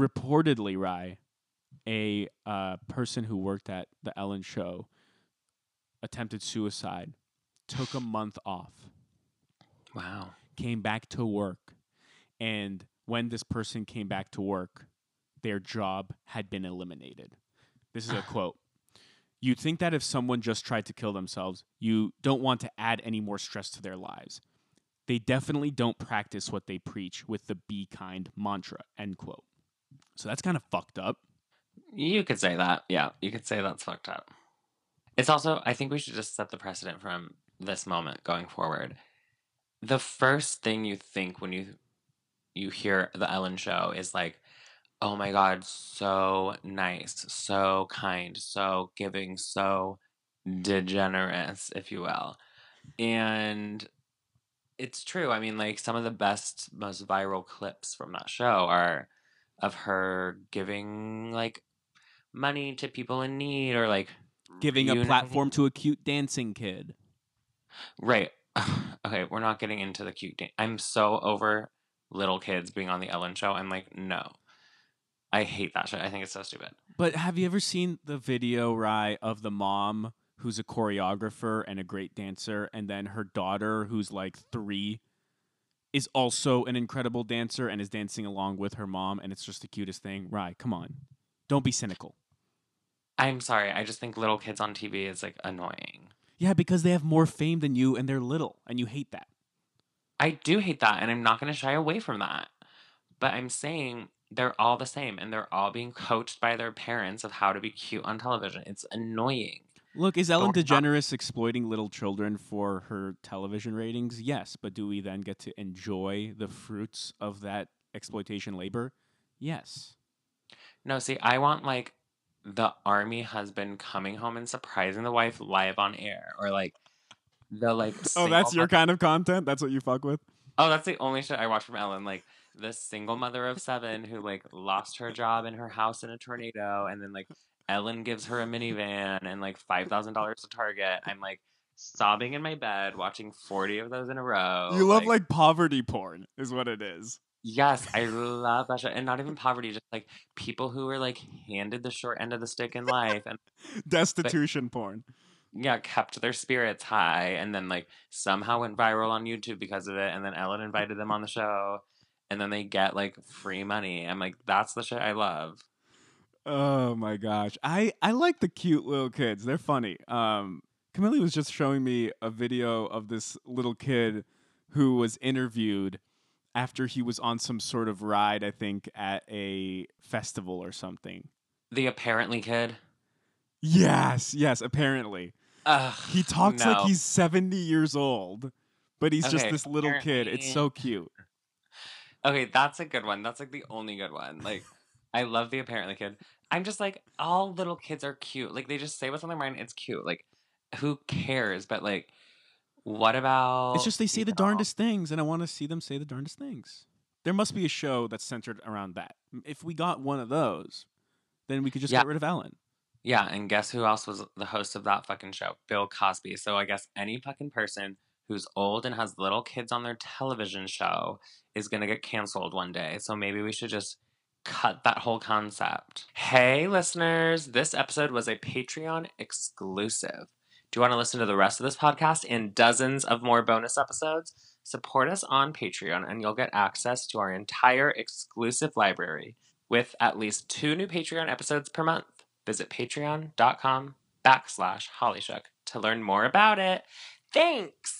reportedly, Rye, a uh, person who worked at the Ellen show attempted suicide, took a month off, Wow. came back to work, and when this person came back to work, their job had been eliminated. This is a quote. You'd think that if someone just tried to kill themselves, you don't want to add any more stress to their lives. They definitely don't practice what they preach with the be kind mantra, end quote. So that's kind of fucked up. You could say that. Yeah, you could say that's fucked up. It's also, I think we should just set the precedent from this moment going forward. The first thing you think when you you hear the Ellen show is like, "Oh my god, so nice, so kind, so giving, so degenerate, if you will." And it's true. I mean, like some of the best, most viral clips from that show are of her giving like money to people in need or like Giving a platform to a cute dancing kid. Right. okay, we're not getting into the cute. Dan- I'm so over little kids being on the Ellen show. I'm like, no. I hate that shit. I think it's so stupid. But have you ever seen the video, Rye, of the mom who's a choreographer and a great dancer, and then her daughter, who's like three, is also an incredible dancer and is dancing along with her mom, and it's just the cutest thing? Rye, come on. Don't be cynical. I'm sorry. I just think little kids on TV is like annoying. Yeah, because they have more fame than you and they're little, and you hate that. I do hate that, and I'm not going to shy away from that. But I'm saying they're all the same, and they're all being coached by their parents of how to be cute on television. It's annoying. Look, is Ellen Don't stop. Uh, DeGeneres exploiting little children for her television ratings? Yes, but do we then get to enjoy the fruits of that exploitation labor? Yes. No, see, I want like the army husband coming home and surprising the wife live on air, or like the like. Oh, that's your mo- kind of content? That's what you fuck with? Oh, that's the only shit I watch from Ellen. Like the single mother of seven who like lost her job in her house in a tornado, and then like Ellen gives her a minivan and like five thousand dollars to Target. I'm like sobbing in my bed watching forty of those in a row. you love like poverty porn, is what it is. Yes, I love that shit. And not even poverty, just like people who were like handed the short end of the stick in life and Destitution porn. yeah, kept their spirits high and then like somehow went viral on YouTube because of it. And then Ellen invited them on the show and then they get like free money. I'm like, that's the shit I love. Oh my gosh. I I like the cute little kids. They're funny. Um Camille was just showing me a video of this little kid who was interviewed after he was on some sort of ride, I think, at a festival or something. The apparently kid. Yes, yes, apparently. Ugh, He talks no. like he's 70 years old, but he's just this little kid. It's so cute. Okay, that's a good one. That's like the only good one. Like, I love the apparently kid. I'm just like, all little kids are cute. Like, they just say what's on their mind. It's cute. Like, who cares? But like, what about? It's just they say the know, darndest things, and I want to see them say the darndest things. There must be a show that's centered around that. If we got one of those, then we could just Yeah. get rid of Ellen. Yeah, and guess who else was the host of that fucking show? Bill Cosby. So I guess any fucking person who's old and has little kids on their television show is gonna get canceled one day. So maybe we should just cut that whole concept. Hey, listeners, this episode was a Patreon exclusive. Do you want to listen to the rest of this podcast and dozens of more bonus episodes? Support us on Patreon and you'll get access to our entire exclusive library with at least two new Patreon episodes per month. Visit patreon.com backslash hollyshook to learn more about it. Thanks!